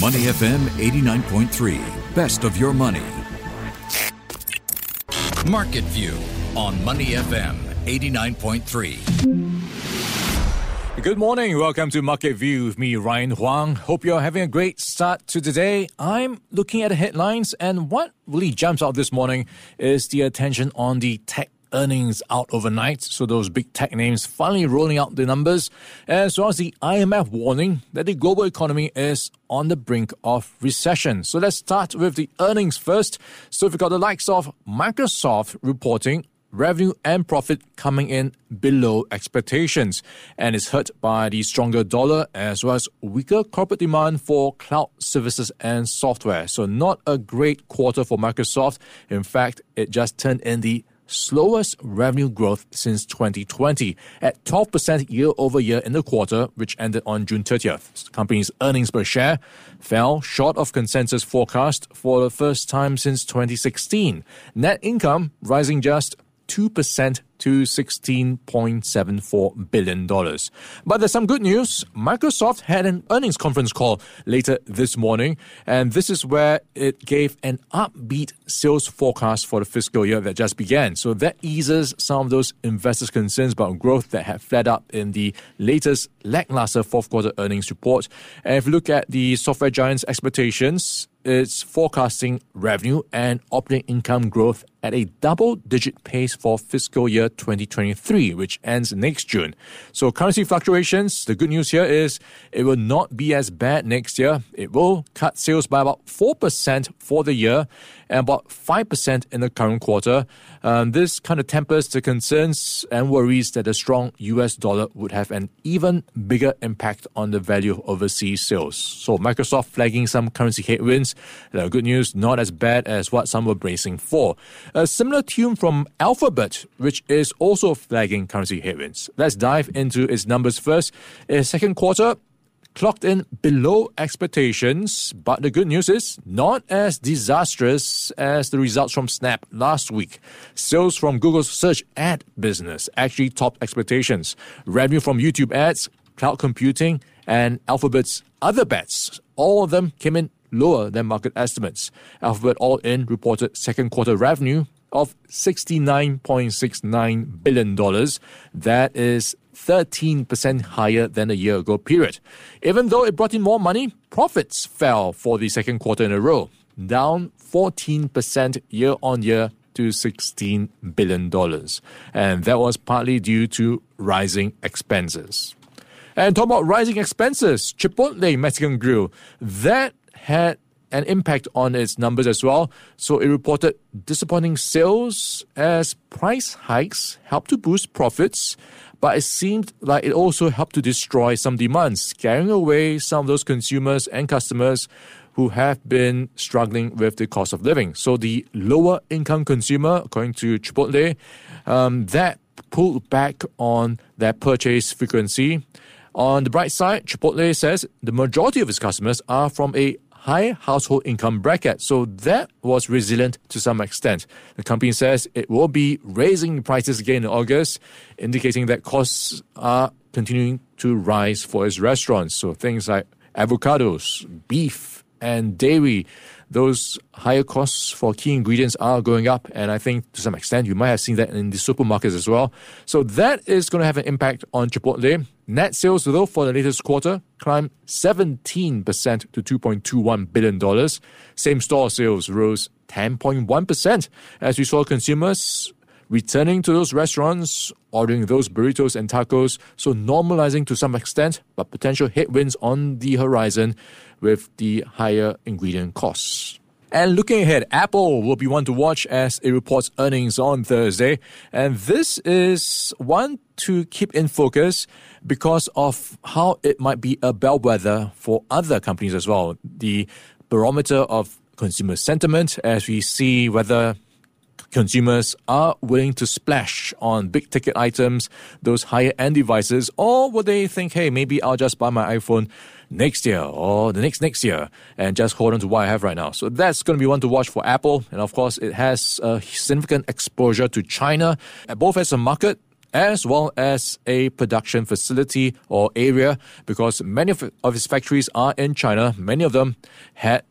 Money FM 89.3, best of your money. Market View on Money FM 89.3. Good morning. Welcome to Market View with me, Ryan Huang. Hope you're having a great start to the day. I'm looking at the headlines, and what really jumps out this morning is the attention on the tech earnings out overnight. So those big tech names finally rolling out the numbers, as well as the IMF warning that the global economy is on the brink of recession. So let's start with the earnings first. So we've got the likes of Microsoft reporting revenue and profit coming in below expectations and is hurt by the stronger dollar as well as weaker corporate demand for cloud services and software. So not a great quarter for Microsoft. In fact, it just turned in the slowest revenue growth since 2020 at 12% year over year in the quarter, which ended on June 30th. The company's earnings per share fell short of consensus forecast for the first time since 2016. Net income rising just 2% to $16.74 billion. But there's some good news. Microsoft had an earnings conference call later this morning, and this is where it gave an upbeat sales forecast for the fiscal year that just began. So that eases some of those investors' concerns about growth that have flared up in the latest lackluster fourth quarter earnings report. And if you look at the software giant's expectations, it's forecasting revenue and operating income growth at a double digit pace for fiscal year 2023, which ends next June. So, currency fluctuations, the good news here is it will not be as bad next year. It will cut sales by about 4% for the year and about 5% in the current quarter. Um, this kind of tempers the concerns and worries that a strong US dollar would have an even bigger impact on the value of overseas sales. So, Microsoft flagging some currency headwinds the good news, not as bad as what some were bracing for. A similar tune from Alphabet, which is also flagging currency headwinds. Let's dive into its numbers first. Its second quarter, clocked in below expectations, but the good news is not as disastrous as the results from Snap last week. Sales from Google's search ad business actually topped expectations. Revenue from YouTube ads, cloud computing, and Alphabet's other bets, all of them came in lower than market estimates. Alphabet All In reported second quarter revenue of $69.69 billion. That is 13% higher than a year ago period. Even though it brought in more money, profits fell for the second quarter in a row, down 14% year on year to $16 billion. And that was partly due to rising expenses. And talk about rising expenses, Chipotle Mexican Grill, that had an impact on its numbers as well. So it reported disappointing sales as price hikes helped to boost profits, but it seemed like it also helped to destroy some demand, scaring away some of those consumers and customers who have been struggling with the cost of living. So the lower income consumer, according to Chipotle, um, that pulled back on their purchase frequency. On the bright side, Chipotle says the majority of its customers are from a high household income bracket. So that was resilient to some extent. The company says it will be raising prices again in August, indicating that costs are continuing to rise for its restaurants. So things like avocados, beef, and dairy those higher costs for key ingredients are going up. And I think to some extent you might have seen that in the supermarkets as well. So that is going to have an impact on Chipotle. Net sales, though, for the latest quarter climbed 17% to $2.21 billion. Same store sales rose 10.1% as we saw consumers returning to those restaurants, ordering those burritos and tacos, so normalizing to some extent, but potential headwinds on the horizon with the higher ingredient costs. And looking ahead, Apple will be one to watch as it reports earnings on Thursday. And this is one to keep in focus because of how it might be a bellwether for other companies as well. The barometer of consumer sentiment as we see whether consumers are willing to splash on big ticket items, those higher end devices, or will they think, hey, maybe I'll just buy my iPhone next year or the next next year and just hold on to what I have right now. So that's going to be one to watch for Apple. And of course, it has a significant exposure to China, both as a market as well as a production facility or area because many of its factories are in China. Many of them had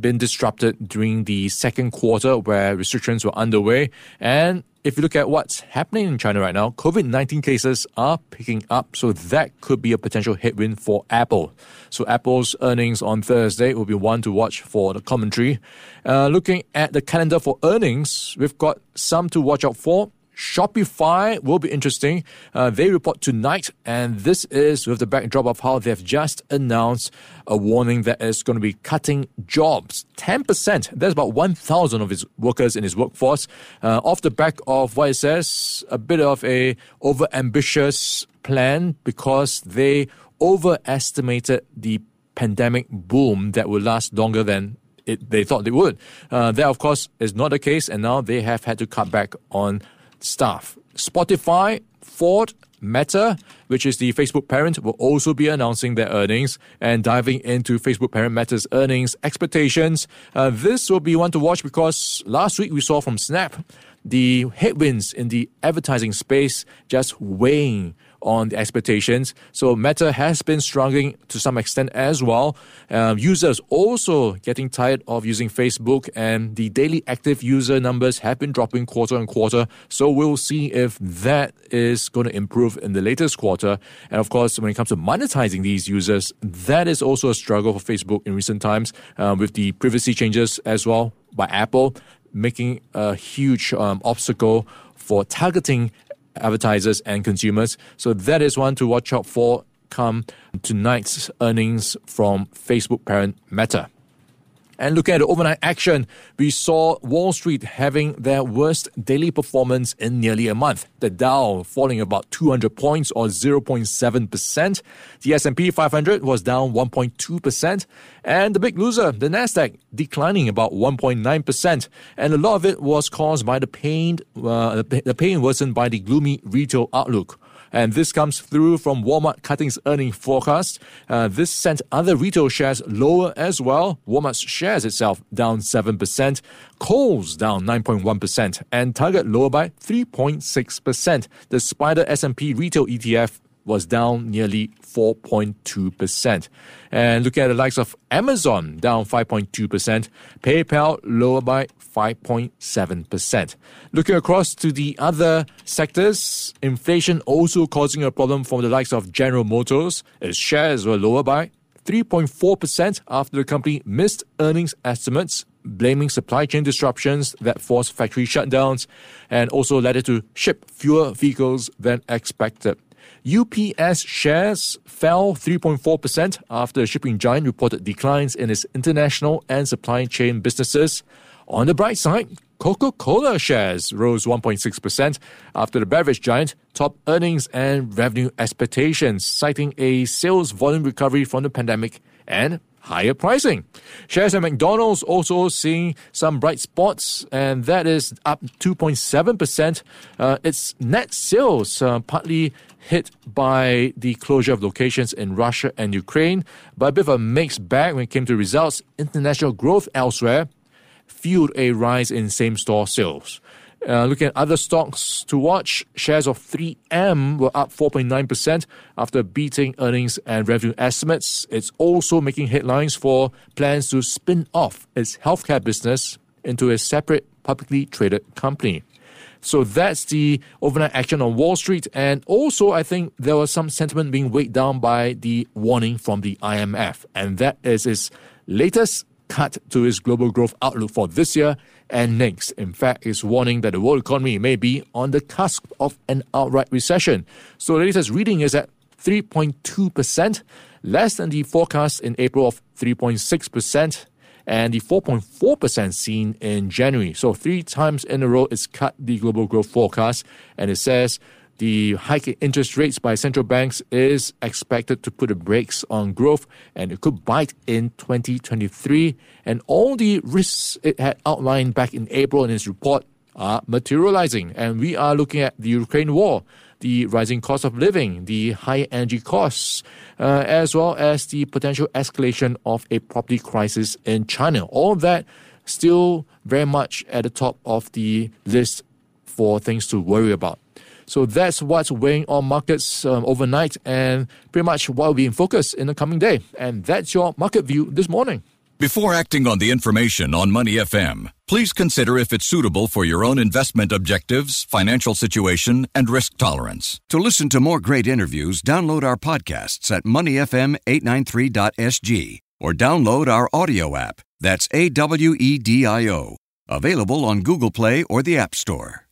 been disrupted during the second quarter where restrictions were underway. And if you look at what's happening in China right now, COVID 19 cases are picking up, so that could be a potential headwind for Apple. So, Apple's earnings on Thursday will be one to watch for the commentary. Uh, looking at the calendar for earnings, we've got some to watch out for. Shopify will be interesting. Uh, they report tonight, and this is with the backdrop of how they've just announced a warning that is going to be cutting jobs 10%. That's about 1,000 of its workers in its workforce. Uh, off the back of what it says, a bit of a over-ambitious plan because they overestimated the pandemic boom that will last longer than it, they thought they would. Uh, that, of course, is not the case, and now they have had to cut back on staff. Spotify, Ford, Meta, which is the Facebook parent, will also be announcing their earnings and diving into Facebook parent Meta's earnings expectations. Uh, this will be one to watch because last week we saw from Snap the headwinds in the advertising space just weighing on the expectations. So Meta has been struggling to some extent as well. Um, users also getting tired of using Facebook, and the daily active user numbers have been dropping quarter on quarter. So we'll see if that is going to improve in the latest quarter. And of course, when it comes to monetizing these users, that is also a struggle for Facebook in recent times uh, with the privacy changes as well by Apple making a huge um, obstacle for targeting advertisers and consumers. So that is one to watch out for come tonight's earnings from Facebook parent Meta. And looking at the overnight action, we saw Wall Street having their worst daily performance in nearly a month. The Dow falling about 200 points or 0.7%. The S&P 500 was down 1.2%. And the big loser, the Nasdaq, declining about 1.9%. And a lot of it was caused by the pain, uh, the pain worsened by the gloomy retail outlook. And this comes through from Walmart cutting its earnings forecast. Uh, this sent other retail shares lower as well. Walmart's shares itself down 7%, Kohl's down 9.1%, and Target lower by 3.6%. The Spider S&P retail ETF was down nearly 4.2%. And looking at the likes of Amazon, down 5.2%, PayPal lower by 5.7%. Looking across to the other sectors, inflation also causing a problem for the likes of General Motors. Its shares were lower by 3.4% after the company missed earnings estimates blaming supply chain disruptions that forced factory shutdowns and also led it to ship fewer vehicles than expected. UPS shares fell 3.4% after the shipping giant reported declines in its international and supply chain businesses. On the bright side, Coca Cola shares rose 1.6% after the beverage giant topped earnings and revenue expectations, citing a sales volume recovery from the pandemic and higher pricing. Shares at McDonald's also seeing some bright spots, and that is up 2.7%. Uh, its net sales uh, partly hit by the closure of locations in Russia and Ukraine, but a bit of a mixed bag when it came to results. International growth elsewhere fueled a rise in same store sales. Uh, looking at other stocks to watch, shares of 3M were up 4.9% after beating earnings and revenue estimates. It's also making headlines for plans to spin off its healthcare business into a separate publicly traded company. So that's the overnight action on Wall Street. And also, I think there was some sentiment being weighed down by the warning from the IMF. And that is its latest cut to its global growth outlook for this year and next. In fact, it's warning that the world economy may be on the cusp of an outright recession. So the latest reading is at 3.2%, less than the forecast in April of 3.6% and the 4.4% seen in January. So three times in a row, it's cut the global growth forecast, and it says the hike in interest rates by central banks is expected to put the brakes on growth, and it could bite in 2023. And all the risks it had outlined back in April in its report are materializing, and we are looking at the Ukraine war the rising cost of living, the high energy costs, uh, as well as the potential escalation of a property crisis in China. All that still very much at the top of the list for things to worry about. So that's what's weighing on markets um, overnight and pretty much what will be in focus in the coming day. And that's your market view this morning. Before acting on the information on Money FM, please consider if it's suitable for your own investment objectives, financial situation, and risk tolerance. To listen to more great interviews, download our podcasts at moneyfm893.sg or download our audio app. That's A W E D I O. Available on Google Play or the App Store.